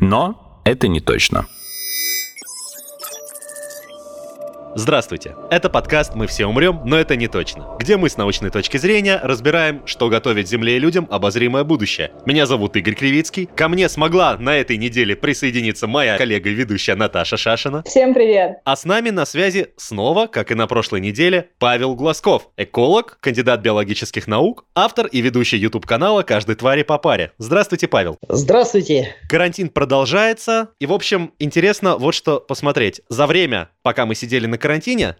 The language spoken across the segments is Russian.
Но это не точно. Здравствуйте! Это подкаст «Мы все умрем, но это не точно», где мы с научной точки зрения разбираем, что готовит Земле и людям обозримое будущее. Меня зовут Игорь Кривицкий. Ко мне смогла на этой неделе присоединиться моя коллега и ведущая Наташа Шашина. Всем привет! А с нами на связи снова, как и на прошлой неделе, Павел Глазков, эколог, кандидат биологических наук, автор и ведущий YouTube-канала «Каждой твари по паре». Здравствуйте, Павел. Здравствуйте. Карантин продолжается, и, в общем, интересно вот что посмотреть. За время, пока мы сидели на карантине,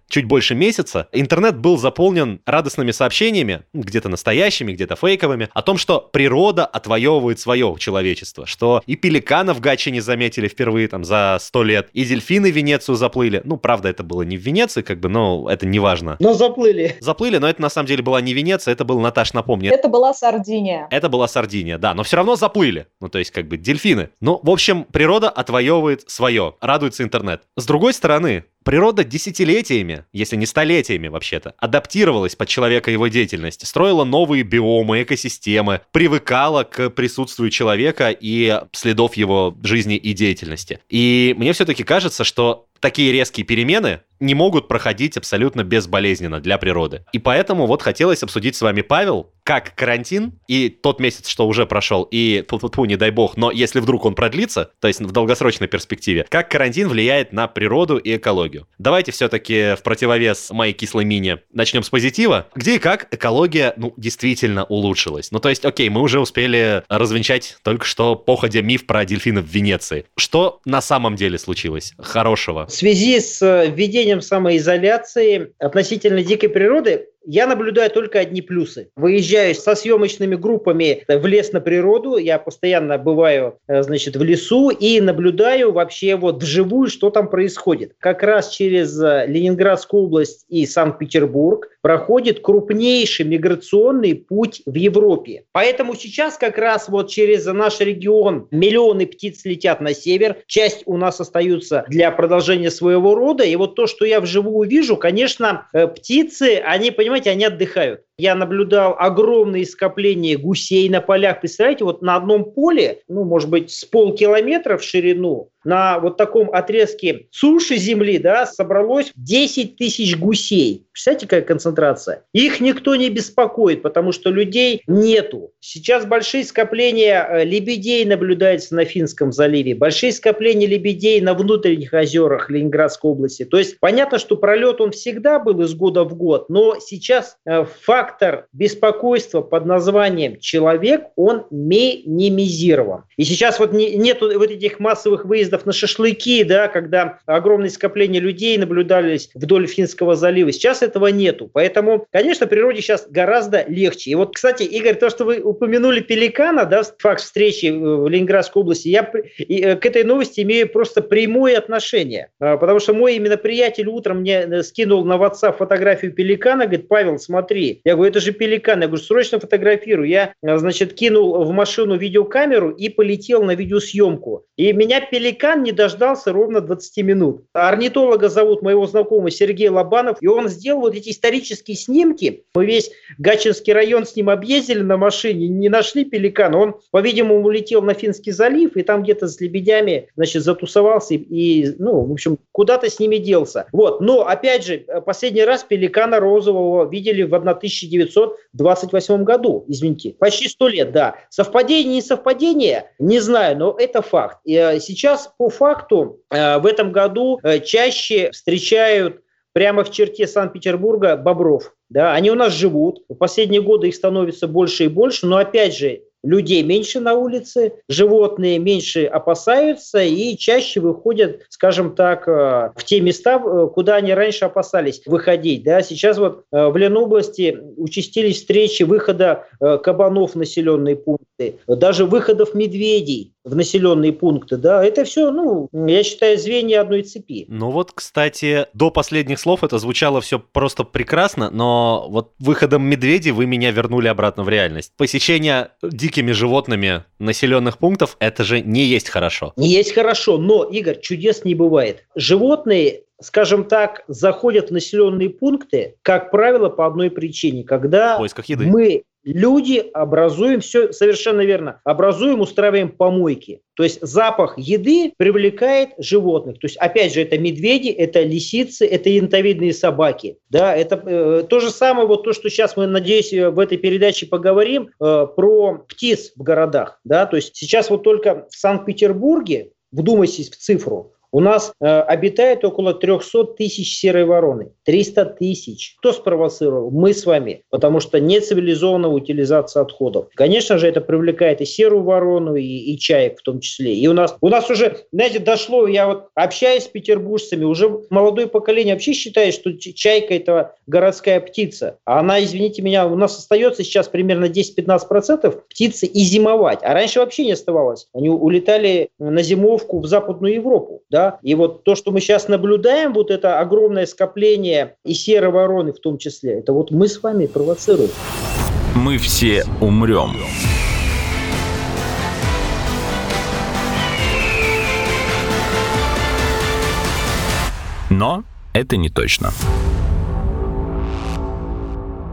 чуть больше месяца, интернет был заполнен радостными сообщениями, где-то настоящими, где-то фейковыми, о том, что природа отвоевывает свое человечество, что и пеликанов в Гатчине не заметили впервые там за сто лет, и дельфины в Венецию заплыли. Ну, правда, это было не в Венеции, как бы, но это не важно. Но заплыли. Заплыли, но это на самом деле была не Венеция, это был, Наташ, напомни, Это была Сардиния. это была Сардиния, да, но все равно заплыли. Ну, то есть, как бы, дельфины. Ну, в общем, природа отвоевывает свое, радуется интернет. С другой стороны, природа десятилетиями, если не столетиями вообще-то, адаптировалась под человека и его деятельность, строила новые биомы, экосистемы, привыкала к присутствию человека и следов его жизни и деятельности. И мне все-таки кажется, что такие резкие перемены не могут проходить абсолютно безболезненно для природы. И поэтому вот хотелось обсудить с вами, Павел, как карантин и тот месяц, что уже прошел, и тьфу не дай бог, но если вдруг он продлится, то есть в долгосрочной перспективе, как карантин влияет на природу и экологию. Давайте все-таки в противовес моей кислой мине начнем с позитива. Где и как экология, ну, действительно улучшилась. Ну, то есть, окей, мы уже успели развенчать только что походя миф про дельфинов в Венеции. Что на самом деле случилось хорошего? В связи с э, введением самоизоляции относительно дикой природы я наблюдаю только одни плюсы. Выезжаю со съемочными группами в лес на природу, я постоянно бываю, э, значит, в лесу и наблюдаю вообще вот вживую, что там происходит. Как раз через э, Ленинградскую область и Санкт-Петербург проходит крупнейший миграционный путь в Европе. Поэтому сейчас как раз вот через наш регион миллионы птиц летят на север, часть у нас остаются для продолжения своего рода, и вот то, что я вживую вижу, конечно, э, птицы, они, понимаете, они отдыхают. Я наблюдал огромные скопления гусей на полях. Представляете, вот на одном поле, ну, может быть, с полкилометра в ширину, на вот таком отрезке суши земли, да, собралось 10 тысяч гусей. Представляете, какая концентрация? Их никто не беспокоит, потому что людей нету. Сейчас большие скопления э, лебедей наблюдаются на Финском заливе, большие скопления лебедей на внутренних озерах Ленинградской области. То есть понятно, что пролет он всегда был из года в год, но сейчас э, фактор беспокойства под названием человек, он минимизирован. И сейчас вот не, нету вот этих массовых выездов на шашлыки, да, когда огромное скопление людей наблюдались вдоль Финского залива. Сейчас этого нету. Поэтому, конечно, природе сейчас гораздо легче. И вот, кстати, Игорь, то, что вы упомянули пеликана, да, факт встречи в Ленинградской области, я э, к этой новости имею просто прямое отношение. А, потому что мой именно приятель утром мне э, скинул на WhatsApp фотографию пеликана, говорит, Павел, смотри. Я говорю, это же пеликан. Я говорю, срочно фотографирую. Я, э, значит, кинул в машину видеокамеру и полетел на видеосъемку. И меня пеликан не дождался ровно 20 минут. Орнитолога зовут моего знакомого Сергей Лобанов, и он сделал вот эти исторические снимки. Мы весь Гачинский район с ним объездили на машине, не нашли пеликана. Он, по-видимому, улетел на Финский залив, и там где-то с лебедями, значит, затусовался и, ну, в общем, куда-то с ними делся. Вот. Но, опять же, последний раз пеликана розового видели в 1928 году, извините. Почти сто лет, да. Совпадение, не совпадение, не знаю, но это факт. И э, сейчас по факту э, в этом году э, чаще встречают прямо в черте Санкт-Петербурга бобров. Да, они у нас живут. В последние годы их становится больше и больше, но опять же, людей меньше на улице, животные меньше опасаются и чаще выходят, скажем так, в те места, куда они раньше опасались выходить. Да? Сейчас вот в Ленобласти участились встречи выхода кабанов в населенные пункты. даже выходов медведей в населенные пункты, да, это все, ну, я считаю, звенья одной цепи. Ну вот, кстати, до последних слов это звучало все просто прекрасно, но вот выходом медведей вы меня вернули обратно в реальность. Посещение дикими животными населенных пунктов, это же не есть хорошо. Не есть хорошо, но, Игорь, чудес не бывает. Животные скажем так, заходят в населенные пункты, как правило, по одной причине, когда мы люди образуем, все совершенно верно, образуем, устраиваем помойки. То есть запах еды привлекает животных. То есть, опять же, это медведи, это лисицы, это янтовидные собаки. Да, это э, то же самое, вот то, что сейчас мы, надеюсь, в этой передаче поговорим э, про птиц в городах. Да, то есть сейчас вот только в Санкт-Петербурге, вдумайтесь в цифру, у нас э, обитает около 300 тысяч серой вороны. 300 тысяч. Кто спровоцировал? Мы с вами. Потому что нецивилизованная утилизация отходов. Конечно же, это привлекает и серую ворону, и, и чаек в том числе. И у нас, у нас уже, знаете, дошло, я вот общаюсь с петербуржцами, уже молодое поколение вообще считает, что чайка это городская птица. А она, извините меня, у нас остается сейчас примерно 10-15% птицы и зимовать. А раньше вообще не оставалось. Они улетали на зимовку в Западную Европу. Да? Да, и вот то, что мы сейчас наблюдаем, вот это огромное скопление и серой вороны в том числе, это вот мы с вами провоцируем. Мы все умрем. Но это не точно.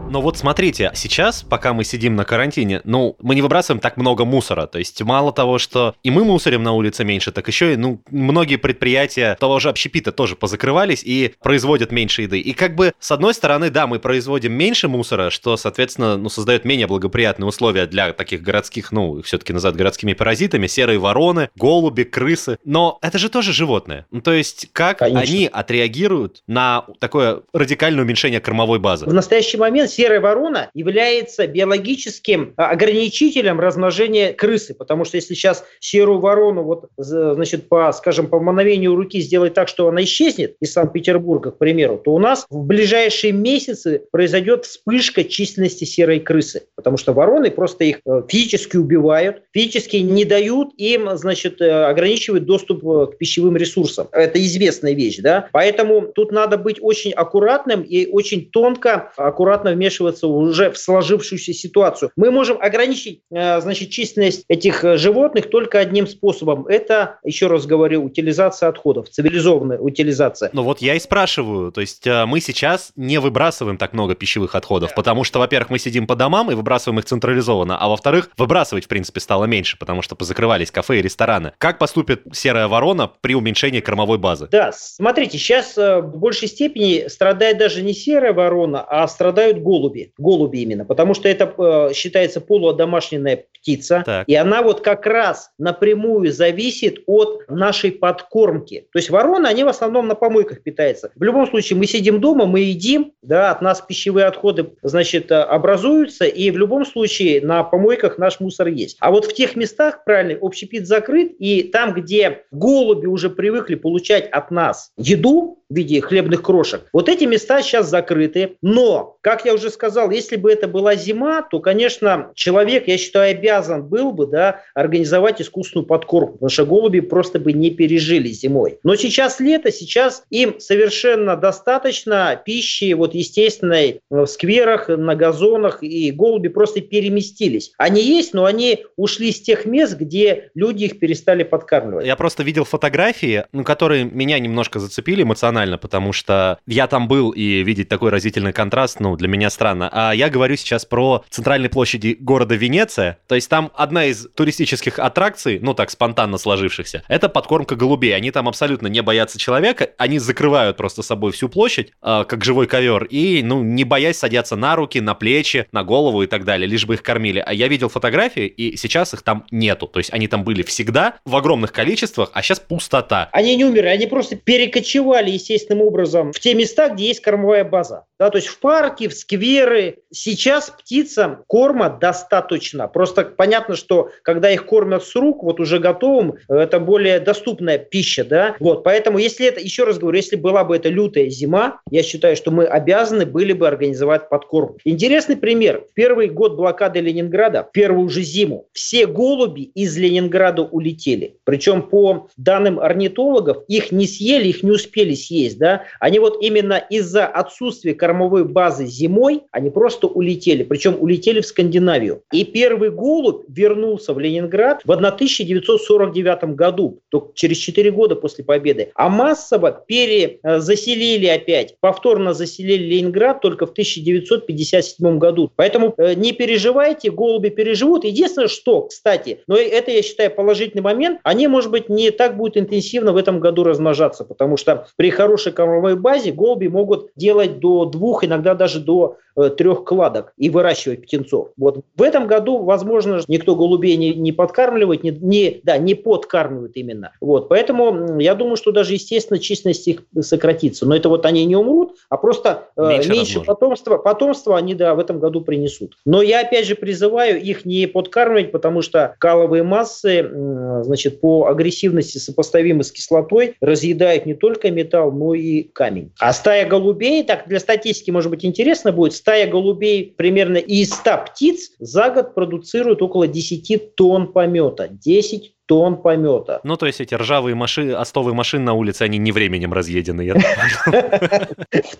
Но вот смотрите, сейчас, пока мы сидим на карантине, ну, мы не выбрасываем так много мусора. То есть мало того, что и мы мусорим на улице меньше, так еще и, ну, многие предприятия того же общепита тоже позакрывались и производят меньше еды. И как бы, с одной стороны, да, мы производим меньше мусора, что, соответственно, ну, создает менее благоприятные условия для таких городских, ну, все-таки назад городскими паразитами, серые вороны, голуби, крысы. Но это же тоже животные. Ну, то есть как Конечно. они отреагируют на такое радикальное уменьшение кормовой базы? В настоящий момент серая ворона является биологическим а, ограничителем размножения крысы, потому что если сейчас серую ворону вот, значит, по, скажем, по мановению руки сделать так, что она исчезнет из Санкт-Петербурга, к примеру, то у нас в ближайшие месяцы произойдет вспышка численности серой крысы, потому что вороны просто их э, физически убивают, физически не дают им, значит, э, ограничивают доступ э, к пищевым ресурсам. Это известная вещь, да? Поэтому тут надо быть очень аккуратным и очень тонко, аккуратно вмешиваться вмешиваться уже в сложившуюся ситуацию. Мы можем ограничить, э, значит, численность этих э, животных только одним способом. Это, еще раз говорю, утилизация отходов, цивилизованная утилизация. Ну вот я и спрашиваю, то есть э, мы сейчас не выбрасываем так много пищевых отходов, потому что, во-первых, мы сидим по домам и выбрасываем их централизованно, а во-вторых, выбрасывать, в принципе, стало меньше, потому что позакрывались кафе и рестораны. Как поступит серая ворона при уменьшении кормовой базы? Да, смотрите, сейчас в большей степени страдает даже не серая ворона, а страдают голуби голуби. Голуби именно. Потому что это э, считается полуодомашненная птица. Так. И она вот как раз напрямую зависит от нашей подкормки. То есть вороны, они в основном на помойках питаются. В любом случае, мы сидим дома, мы едим, да, от нас пищевые отходы, значит, э, образуются, и в любом случае на помойках наш мусор есть. А вот в тех местах, правильно, общепит закрыт, и там, где голуби уже привыкли получать от нас еду, в виде хлебных крошек. Вот эти места сейчас закрыты. Но, как я уже сказал, если бы это была зима, то, конечно, человек, я считаю, обязан был бы да, организовать искусственную подкормку, потому что голуби просто бы не пережили зимой. Но сейчас лето, сейчас им совершенно достаточно пищи вот естественной в скверах, на газонах, и голуби просто переместились. Они есть, но они ушли с тех мест, где люди их перестали подкармливать. Я просто видел фотографии, ну, которые меня немножко зацепили эмоционально эмоционально, потому что я там был, и видеть такой разительный контраст, ну, для меня странно. А я говорю сейчас про центральной площади города Венеция. То есть там одна из туристических аттракций, ну, так, спонтанно сложившихся, это подкормка голубей. Они там абсолютно не боятся человека, они закрывают просто собой всю площадь, э, как живой ковер, и, ну, не боясь садятся на руки, на плечи, на голову и так далее, лишь бы их кормили. А я видел фотографии, и сейчас их там нету. То есть они там были всегда в огромных количествах, а сейчас пустота. Они не умерли, они просто перекочевали из естественным образом в те места, где есть кормовая база. Да, то есть в парки, в скверы. Сейчас птицам корма достаточно. Просто понятно, что когда их кормят с рук, вот уже готовым, это более доступная пища, да, вот, поэтому если это, еще раз говорю, если была бы это лютая зима, я считаю, что мы обязаны были бы организовать подкорм. Интересный пример. Первый год блокады Ленинграда, первую же зиму, все голуби из Ленинграда улетели. Причем по данным орнитологов, их не съели, их не успели съесть, да, они вот именно из-за отсутствия кормовой базы зимой, они просто улетели, причем улетели в Скандинавию. И первый голубь вернулся в Ленинград в 1949 году, только через 4 года после победы. А массово перезаселили опять, повторно заселили Ленинград только в 1957 году. Поэтому э, не переживайте, голуби переживут. Единственное, что, кстати, но это я считаю положительный момент, они, может быть, не так будут интенсивно в этом году размножаться, потому что при хорошей кормовой базе голуби могут делать до двух, иногда даже до трех кладок и выращивать птенцов. Вот в этом году, возможно, никто голубей не, не подкармливает, не, не, да, не подкармливает именно. Вот, поэтому я думаю, что даже, естественно, численность их сократится. Но это вот они не умрут, а просто э, меньше, меньше потомства, потомства они, да, в этом году принесут. Но я, опять же, призываю их не подкармливать, потому что каловые массы, э, значит, по агрессивности сопоставимы с кислотой, разъедают не только металл, но и камень. А стая голубей, так для статистики, может быть, интересно будет, стая голубей примерно из 100 птиц за год продуцирует около 10 тонн помета. 10 тонн помета. Ну, то есть эти ржавые машины, остовые машины на улице, они не временем разъедены,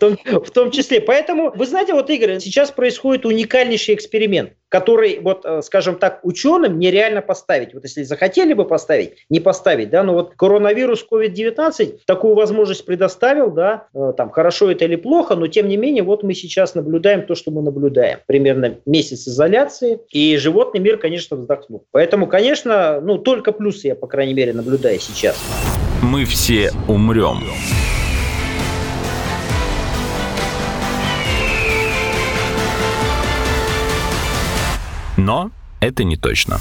В том числе. Поэтому, вы знаете, вот, Игорь, сейчас происходит уникальнейший эксперимент, который, вот, э, скажем так, ученым нереально поставить. Вот если захотели бы поставить, не поставить, да, но вот коронавирус COVID-19 такую возможность предоставил, да, э, там, хорошо это или плохо, но тем не менее, вот мы сейчас наблюдаем то, что мы наблюдаем. Примерно месяц изоляции, и животный мир, конечно, вздохнул. Поэтому, конечно, ну, только плюсы я, по крайней мере, наблюдаю сейчас. Мы все умрем. Но это не точно.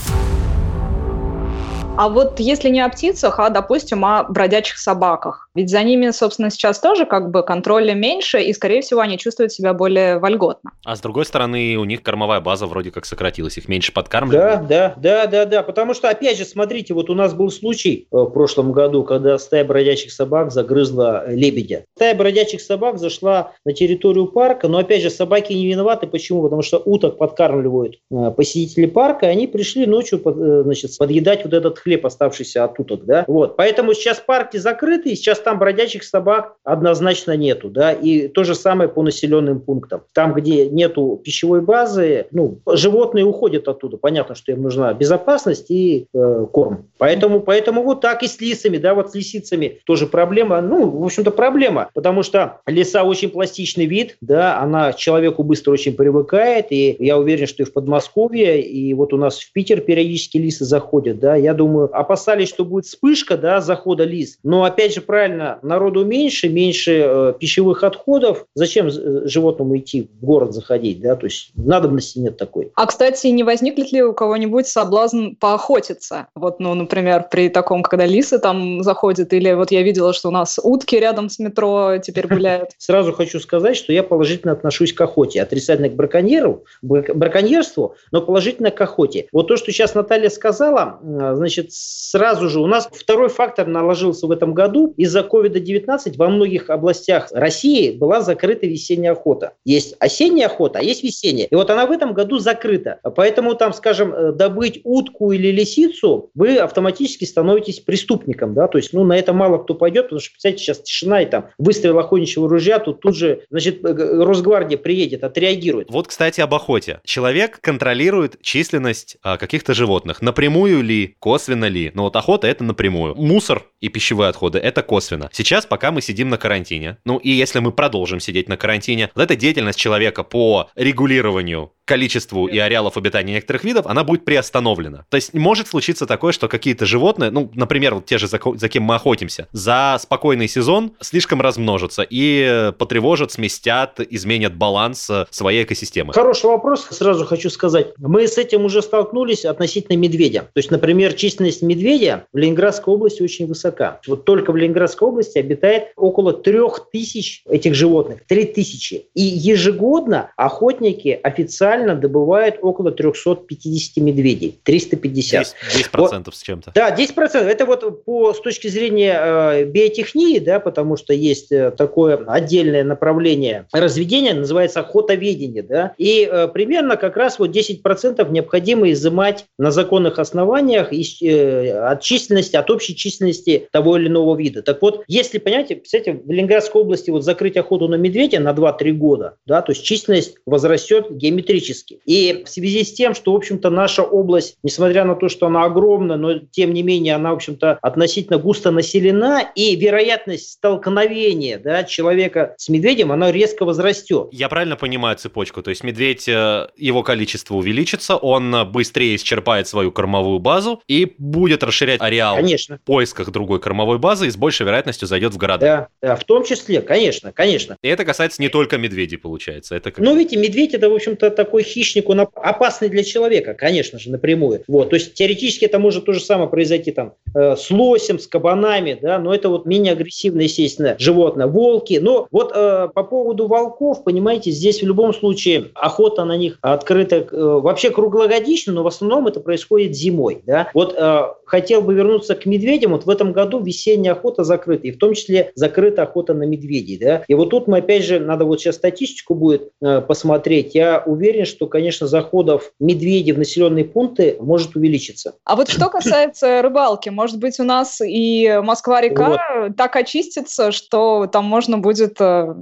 А вот если не о птицах, а, допустим, о бродячих собаках. Ведь за ними, собственно, сейчас тоже как бы контроля меньше, и, скорее всего, они чувствуют себя более вольготно. А с другой стороны, у них кормовая база вроде как сократилась, их меньше подкармливают. Да, да, да, да, да, потому что, опять же, смотрите, вот у нас был случай э, в прошлом году, когда стая бродячих собак загрызла лебедя. Стая бродячих собак зашла на территорию парка, но, опять же, собаки не виноваты. Почему? Потому что уток подкармливают э, посетители парка, и они пришли ночью э, значит, подъедать вот этот хлеб, оставшийся от уток, да, вот. Поэтому сейчас парки закрыты, и сейчас там бродячих собак однозначно нету, да, и то же самое по населенным пунктам. Там, где нету пищевой базы, ну, животные уходят оттуда, понятно, что им нужна безопасность и э, корм. Поэтому, поэтому вот так и с лисами, да, вот с лисицами тоже проблема, ну, в общем-то, проблема, потому что лиса очень пластичный вид, да, она человеку быстро очень привыкает, и я уверен, что и в Подмосковье, и вот у нас в Питер периодически лисы заходят, да, я думаю, думаю, опасались, что будет вспышка да, захода лис. Но опять же, правильно, народу меньше, меньше э, пищевых отходов. Зачем э, животному идти в город заходить? Да? То есть надобности нет такой. А, кстати, не возникнет ли у кого-нибудь соблазн поохотиться? Вот, ну, например, при таком, когда лисы там заходят, или вот я видела, что у нас утки рядом с метро теперь гуляют. Сразу хочу сказать, что я положительно отношусь к охоте. Отрицательно к браконьеру, браконьерству, но положительно к охоте. Вот то, что сейчас Наталья сказала, значит, значит, сразу же у нас второй фактор наложился в этом году. Из-за COVID-19 во многих областях России была закрыта весенняя охота. Есть осенняя охота, а есть весенняя. И вот она в этом году закрыта. Поэтому там, скажем, э, добыть утку или лисицу, вы автоматически становитесь преступником. Да? То есть ну, на это мало кто пойдет, потому что, представьте, сейчас тишина и там выстрел охотничьего ружья, тут тут же, значит, э, Росгвардия приедет, отреагирует. Вот, кстати, об охоте. Человек контролирует численность а, каких-то животных. Напрямую ли, косвенно косвенно ли. Но вот охота это напрямую. Мусор и пищевые отходы это косвенно. Сейчас, пока мы сидим на карантине, ну и если мы продолжим сидеть на карантине, вот эта деятельность человека по регулированию количеству и ареалов обитания некоторых видов, она будет приостановлена. То есть может случиться такое, что какие-то животные, ну, например, вот те же, за, за кем мы охотимся, за спокойный сезон слишком размножатся и потревожат, сместят, изменят баланс э, своей экосистемы. Хороший вопрос, сразу хочу сказать. Мы с этим уже столкнулись относительно медведя. То есть, например, численность медведя в Ленинградской области очень высока. Вот только в Ленинградской области обитает около трех тысяч этих животных. Три тысячи. И ежегодно охотники официально добывают около 350 медведей. 350. 10%, 10% вот, с чем-то. Да, 10%. Это вот по, с точки зрения э, биотехнии, да, потому что есть э, такое отдельное направление разведения, называется охотоведение. Да, и э, примерно как раз вот 10% необходимо изымать на законных основаниях из, э, от численности, от общей численности того или иного вида. Так вот, если, понимаете, кстати, в Ленинградской области вот закрыть охоту на медведя на 2-3 года, да, то есть численность возрастет геометрически. И в связи с тем, что, в общем-то, наша область, несмотря на то, что она огромна, но тем не менее она, в общем-то, относительно густо населена, и вероятность столкновения да, человека с медведем, она резко возрастет. Я правильно понимаю цепочку? То есть медведь, э, его количество увеличится, он быстрее исчерпает свою кормовую базу и будет расширять ареал конечно. в поисках другой кормовой базы и с большей вероятностью зайдет в города. Да, да, в том числе, конечно, конечно. И это касается не только медведей, получается. Это как... Ну, видите, медведь это, в общем-то, такой хищник, он опасный для человека, конечно же, напрямую. Вот, то есть теоретически это может то же самое произойти там э, с лосем, с кабанами, да, но это вот менее агрессивное, естественно, животное. Волки. Но вот э, по поводу волков, понимаете, здесь в любом случае охота на них открыта э, вообще круглогодично, но в основном это происходит зимой, да. Вот э, хотел бы вернуться к медведям. Вот в этом году весенняя охота закрыта, и в том числе закрыта охота на медведей. Да? И вот тут мы опять же, надо вот сейчас статистику будет э, посмотреть. Я уверен, что, конечно, заходов медведей в населенные пункты может увеличиться. А вот что касается рыбалки, может быть, у нас и Москва-река вот. так очистится, что там можно будет, э,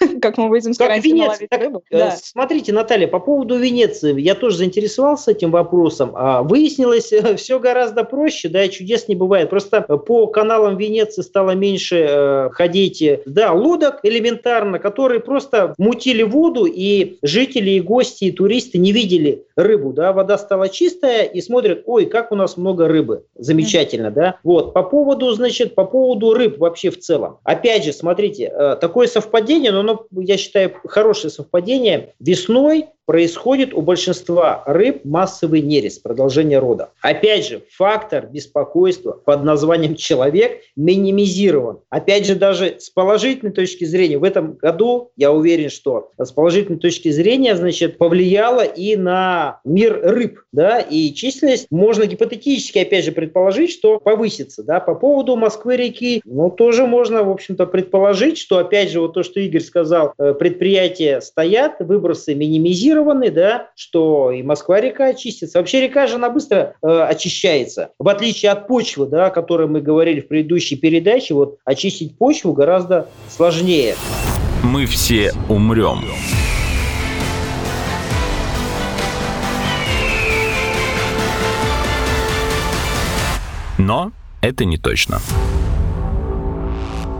как мы выйдем с карантина, ловить рыбу? Э. Смотрите, Наталья, по поводу Венеции, я тоже заинтересовался этим вопросом. А выяснилось все гораздо проще, да, чудес не бывает. Просто по каналам Венеции стало меньше э, ходить, да, лодок элементарно, которые просто мутили воду, и жители, и гости, и туристы не видели рыбу, да, вода стала чистая, и смотрят, ой, как у нас много рыбы, замечательно, да. Вот, по поводу, значит, по поводу рыб вообще в целом. Опять же, смотрите, э, такое совпадение, но оно, я считаю, хорошее совпадение. Весной происходит у большинства рыб массовый нерест, продолжение рода. Опять же, фактор беспокойства под названием человек минимизирован. Опять же, даже с положительной точки зрения, в этом году, я уверен, что с положительной точки зрения, значит, повлияло и на мир рыб, да, и численность можно гипотетически, опять же, предположить, что повысится, да, по поводу Москвы-реки, ну, тоже можно, в общем-то, предположить, что, опять же, вот то, что Игорь сказал, э, предприятия стоят, выбросы минимизированы, зафиксированы, да, что и Москва-река очистится. Вообще река же она быстро э, очищается. В отличие от почвы, да, о которой мы говорили в предыдущей передаче, вот очистить почву гораздо сложнее. Мы все умрем. Но это не точно.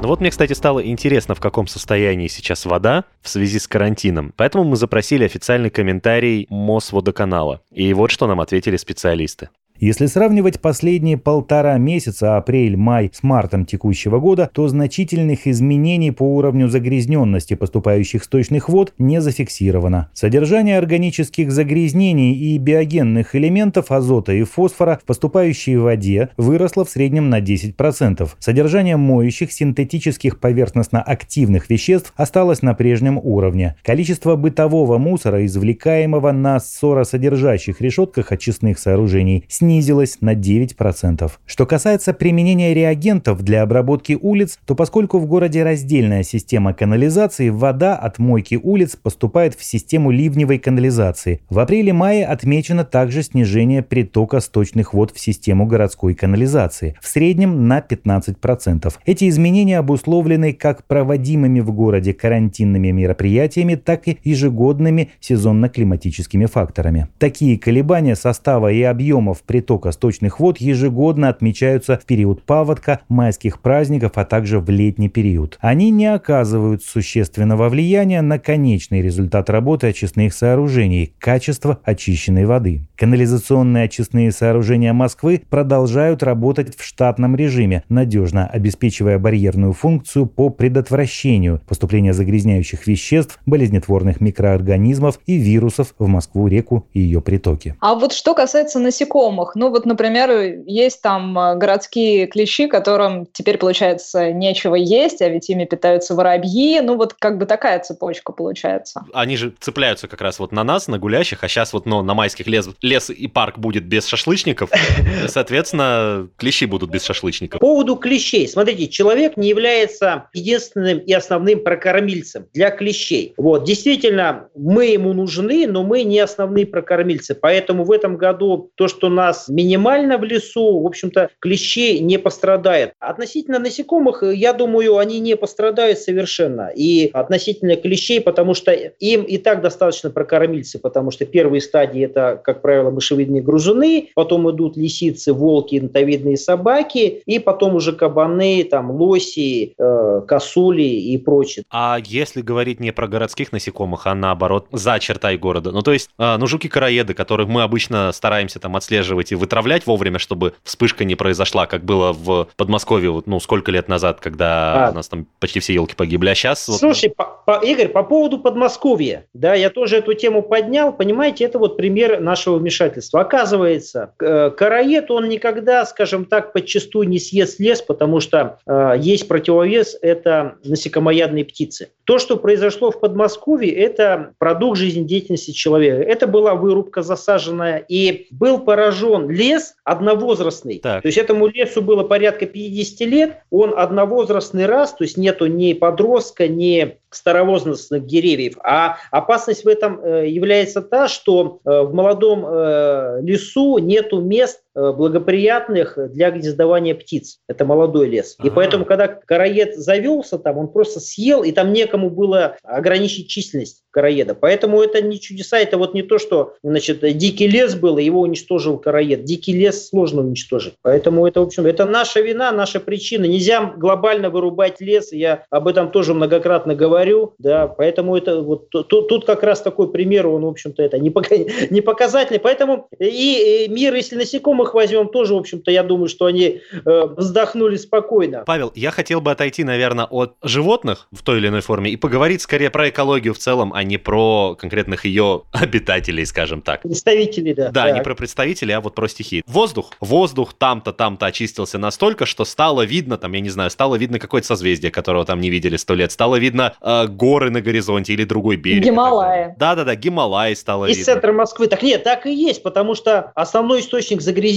Ну вот мне, кстати, стало интересно, в каком состоянии сейчас вода в связи с карантином. Поэтому мы запросили официальный комментарий Мосводоканала. И вот что нам ответили специалисты. Если сравнивать последние полтора месяца, апрель-май, с мартом текущего года, то значительных изменений по уровню загрязненности поступающих сточных вод не зафиксировано. Содержание органических загрязнений и биогенных элементов азота и фосфора в поступающей воде выросло в среднем на 10%. Содержание моющих синтетических поверхностно-активных веществ осталось на прежнем уровне. Количество бытового мусора, извлекаемого на ссоросодержащих решетках очистных сооружений, снизилось снизилась на 9%. Что касается применения реагентов для обработки улиц, то поскольку в городе раздельная система канализации, вода от мойки улиц поступает в систему ливневой канализации. В апреле-мае отмечено также снижение притока сточных вод в систему городской канализации, в среднем на 15%. Эти изменения обусловлены как проводимыми в городе карантинными мероприятиями, так и ежегодными сезонно-климатическими факторами. Такие колебания состава и объемов при притока сточных вод ежегодно отмечаются в период паводка, майских праздников, а также в летний период. Они не оказывают существенного влияния на конечный результат работы очистных сооружений – качество очищенной воды. Канализационные очистные сооружения Москвы продолжают работать в штатном режиме, надежно обеспечивая барьерную функцию по предотвращению поступления загрязняющих веществ, болезнетворных микроорганизмов и вирусов в Москву, реку и ее притоки. А вот что касается насекомых, ну вот, например, есть там э, городские клещи, которым теперь, получается, нечего есть, а ведь ими питаются воробьи, ну вот как бы такая цепочка получается. Они же цепляются как раз вот на нас, на гулящих, а сейчас вот ну, на майских лес, лес и парк будет без шашлычников, соответственно, клещи будут без шашлычников. По поводу клещей. Смотрите, человек не является единственным и основным прокормильцем для клещей. Вот, действительно, мы ему нужны, но мы не основные прокормильцы. Поэтому в этом году то, что у нас минимально в лесу, в общем-то, клещи не пострадает. Относительно насекомых, я думаю, они не пострадают совершенно. И относительно клещей, потому что им и так достаточно прокормильцы, потому что первые стадии это, как правило, мышевидные гружуны, потом идут лисицы, волки, нотовидные собаки, и потом уже кабаны, там, лоси, э, косули и прочее. А если говорить не про городских насекомых, а наоборот, за чертой города, ну то есть, э, ну жуки-караеды, которых мы обычно стараемся там отслеживать и вытравлять вовремя, чтобы вспышка не произошла, как было в Подмосковье, вот, ну сколько лет назад, когда А. у нас там почти все елки погибли, а сейчас... вот, Слушай, по- по- Игорь, по поводу Подмосковья, да, я тоже эту тему поднял, понимаете, это вот пример нашего вмешательства. Оказывается, э, караед, он никогда, скажем так, подчастую не съест лес, потому что э, есть противовес, это насекомоядные птицы. То, что произошло в Подмосковье, это продукт жизнедеятельности человека. Это была вырубка засаженная, и был поражен лес одновозрастный. Так. То есть этому лесу было порядка 50 лет, он одновозрастный раз, то есть нету ни подростка, ни старовозрастных деревьев. А опасность в этом э, является та, что э, в молодом э, лесу нету мест благоприятных для гнездования птиц. Это молодой лес. И Ага. поэтому, когда караед завелся там, он просто съел, и там некому было ограничить численность караеда. Поэтому это не чудеса, это вот не то, что значит, дикий лес был, и его уничтожил караед. Дикий лес сложно уничтожить. Поэтому это, в общем, это наша вина, наша причина. Нельзя глобально вырубать лес, я об этом тоже многократно говорю, да, поэтому это вот тут, тут как раз такой пример, он, в общем-то, это не, пока, не показательный. Поэтому и, и мир, если насекомых возьмем, тоже, в общем-то, я думаю, что они э, вздохнули спокойно. Павел, я хотел бы отойти, наверное, от животных в той или иной форме и поговорить скорее про экологию в целом, а не про конкретных ее обитателей, скажем так. Представители, да. Да, не Так. про представителей, а вот про стихи. Воздух. Воздух там-то, там-то очистился настолько, что стало видно, там, я не знаю, стало видно какое-то созвездие, которого там не видели сто лет. Стало видно э, горы на горизонте или другой берег. Гималаи. далее. Да-да-да, Гималаи стало Из видно. центра Москвы. Так нет, так и есть, потому что основной источник загрязнения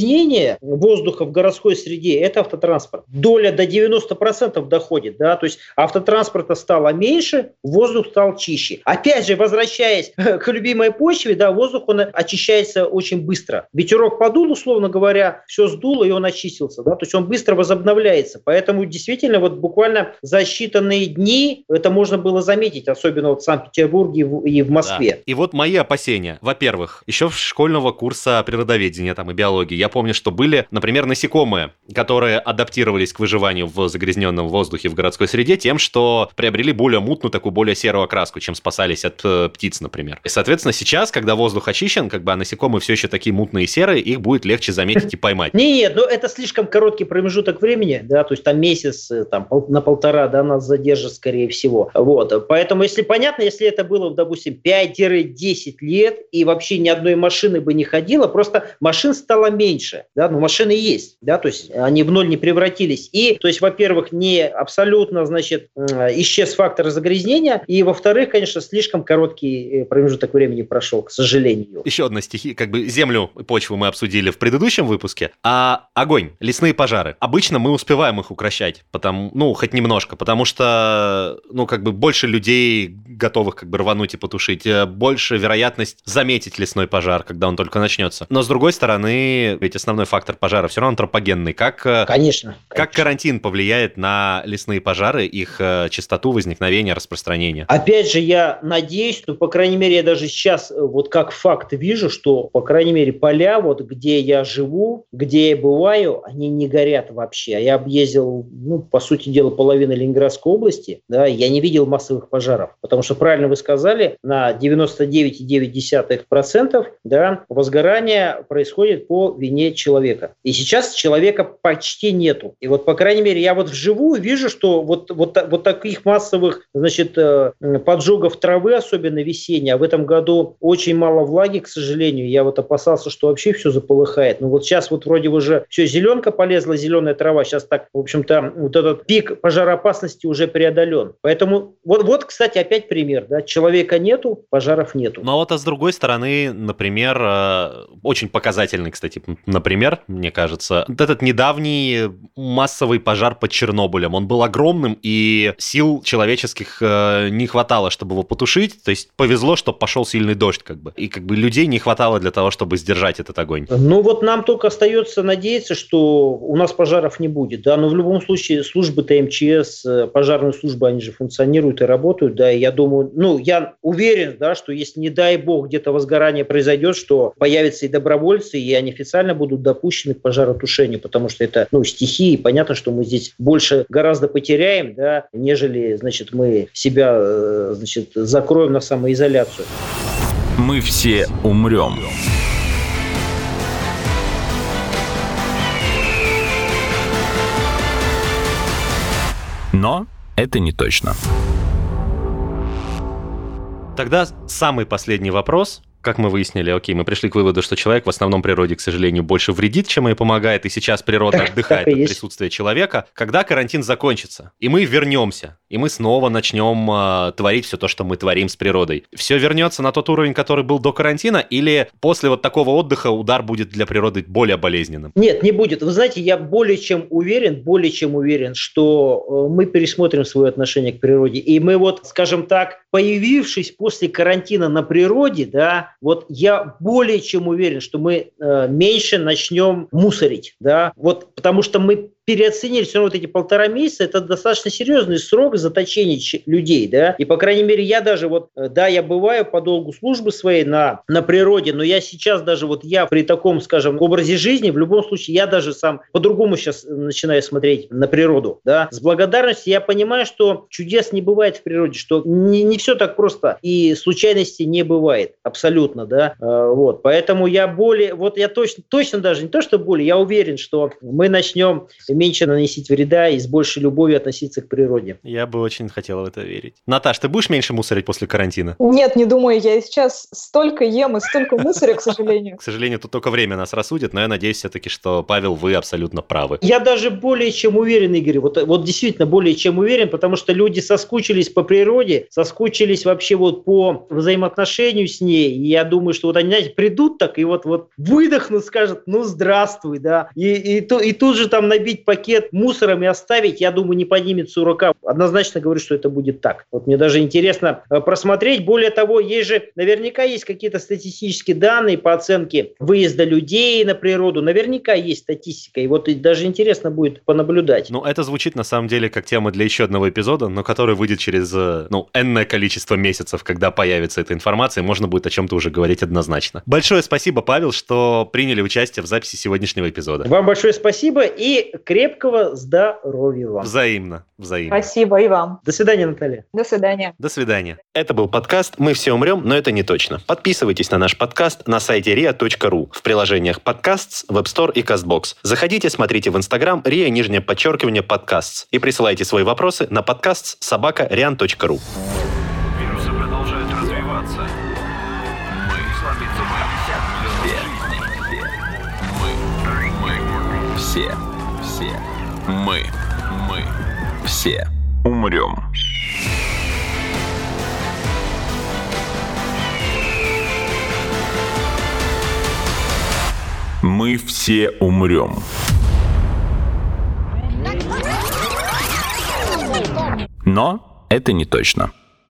воздуха в городской среде – это автотранспорт. Доля до 90% доходит, да, то есть автотранспорта стало меньше, воздух стал чище. Опять же, возвращаясь к любимой почве, да, воздух, он очищается очень быстро. Ветерок подул, условно говоря, все сдуло, и он очистился, да, то есть он быстро возобновляется. Поэтому действительно вот буквально за считанные дни это можно было заметить, особенно вот в Санкт-Петербурге и в- и в Москве. Да. И вот мои опасения. Во-первых, еще в школьного курса природоведения там и биологии я помню, что были, например, насекомые, которые адаптировались к выживанию в загрязненном воздухе в городской среде тем, что приобрели более мутную, такую более серую окраску, чем спасались от э, птиц, например. И, соответственно, сейчас, когда воздух очищен, как бы а насекомые все еще такие мутные и серые, их будет легче заметить и поймать. Не, нет, но это слишком короткий промежуток времени, да, то есть там месяц, э, там на полтора, да, нас задержит, скорее всего. Вот, поэтому, если понятно, если это было, допустим, 5-10 лет, и вообще ни одной машины бы не ходило, просто машин стало меньше, да, но машины есть, да, то есть они в ноль не превратились. И, то есть, во-первых, не абсолютно, значит, исчез фактор загрязнения, и, во-вторых, конечно, слишком короткий э, промежуток времени прошел, к сожалению. Еще одна стихия, как бы землю и почву мы обсудили в предыдущем выпуске, а огонь, лесные пожары. Обычно мы успеваем их укращать, потому, ну, хоть немножко, потому что, ну, как бы больше людей готовых как бы рвануть и потушить, э, больше вероятность заметить лесной пожар, когда он только начнется. Но с другой стороны, ведь основной фактор пожара все равно антропогенный. Как, э, конечно, как конечно. карантин повлияет на лесные пожары, их э, частоту возникновения, распространения? Опять же, я надеюсь, что, по крайней мере, я даже сейчас вот как факт вижу, что, по крайней мере, поля, вот где я живу, где я бываю, они не горят вообще. Я объездил, ну, по сути дела, половину Ленинградской области, да, я не видел массовых пожаров, потому что, правильно вы сказали, на 99,9% да, возгорание происходит по вине человека. И сейчас человека почти нету. И вот, по крайней мере, я вот вживую вижу, что вот, вот, вот таких массовых, значит, э, поджогов травы, особенно весенней, а в этом году очень мало влаги, к сожалению. Я вот опасался, что вообще все заполыхает. Но вот сейчас вот вроде уже все, зеленка полезла, зеленая трава. Сейчас так, в общем-то, вот этот пик пожароопасности уже преодолен. Поэтому вот, вот кстати, опять пример. Да? Человека нету, пожаров нету. Ну а вот а с другой стороны, например, э, очень показательный, кстати, например, мне кажется, этот недавний массовый пожар под Чернобылем, он был огромным, и сил человеческих э, не хватало, чтобы его потушить. То есть повезло, что пошел сильный дождь, как бы. И как бы людей не хватало для того, чтобы сдержать этот огонь. Ну вот нам только остается надеяться, что у нас пожаров не будет. Да? Но в любом случае службы ТМЧС, э, пожарные службы, они же функционируют и работают. Да? И я думаю, ну я уверен, да, что если, не дай бог, где-то возгорание произойдет, что появятся и добровольцы, и они официально будут допущены к пожаротушению, потому что это ну, стихии. Понятно, что мы здесь больше гораздо потеряем, да, нежели значит, мы себя э, значит, закроем на самоизоляцию. Мы все умрем. Но это не точно. Тогда самый последний вопрос как мы выяснили, окей, мы пришли к выводу, что человек в основном природе, к сожалению, больше вредит, чем и помогает, и сейчас природа отдыхает от присутствия человека. Когда карантин закончится, и мы вернемся, и мы снова начнем э, творить все то, что мы творим с природой, все вернется на тот уровень, который был до карантина, или после вот такого отдыха удар будет для природы более болезненным? Нет, не будет. Вы знаете, я более чем уверен, более чем уверен, что э, мы пересмотрим свое отношение к природе, и мы вот, скажем так, появившись после карантина на природе, да, вот я более чем уверен, что мы э, меньше начнем мусорить, да, вот потому что мы переоценили все равно вот эти полтора месяца, это достаточно серьезный срок заточения людей, да, и, по крайней мере, я даже вот, э, да, я бываю по долгу службы своей на, на природе, но я сейчас даже вот я при таком, скажем, образе жизни, в любом случае, я даже сам по-другому сейчас начинаю смотреть на природу, да, с благодарностью я понимаю, что чудес не бывает в природе, что не, не все так просто, и случайности не бывает, абсолютно, да, э, вот, поэтому я более, вот я точно, точно даже не то, что более, я уверен, что мы начнем меньше наносить вреда и с большей любовью относиться к природе. Я бы очень хотела в это верить. Наташ, ты будешь меньше мусорить после карантина? Нет, не думаю. Я сейчас столько ем и столько мусоря, к сожалению. К сожалению, тут только время нас рассудит, но я надеюсь все-таки, что, Павел, вы абсолютно правы. Я даже более чем уверен, Игорь, вот, вот действительно более чем уверен, потому что люди соскучились по природе, соскучились вообще вот по взаимоотношению с ней. И я думаю, что вот они, знаете, придут так и вот, вот выдохнут, скажут, ну здравствуй, да. И, и, и, и тут же там набить пакет мусором и оставить, я думаю, не поднимется рука. Однозначно говорю, что это будет так. Вот мне даже интересно э, просмотреть. Более того, есть же, наверняка есть какие-то статистические данные по оценке выезда людей на природу. Наверняка есть статистика. И вот даже интересно будет понаблюдать. Ну, это звучит на самом деле как тема для еще одного эпизода, но который выйдет через, э, ну, энное количество месяцев, когда появится эта информация, можно будет о чем-то уже говорить однозначно. Большое спасибо, Павел, что приняли участие в записи сегодняшнего эпизода. Вам большое спасибо и крепкого здоровья вам. Взаимно, взаимно. Спасибо и вам. До свидания, Наталья. До свидания. До свидания. Это был подкаст «Мы все умрем, но это не точно». Подписывайтесь на наш подкаст на сайте ria.ru в приложениях подкастс, Web Store и CastBox. Заходите, смотрите в Instagram ria, нижнее подчеркивание, подкастс и присылайте свои вопросы на подкастс собака rian.ru. Вирусы продолжают развиваться. Мы сломиться мы все. Мы. Мы. Все. Мы. Мы. Все. Умрем. Мы все умрем. Но это не точно.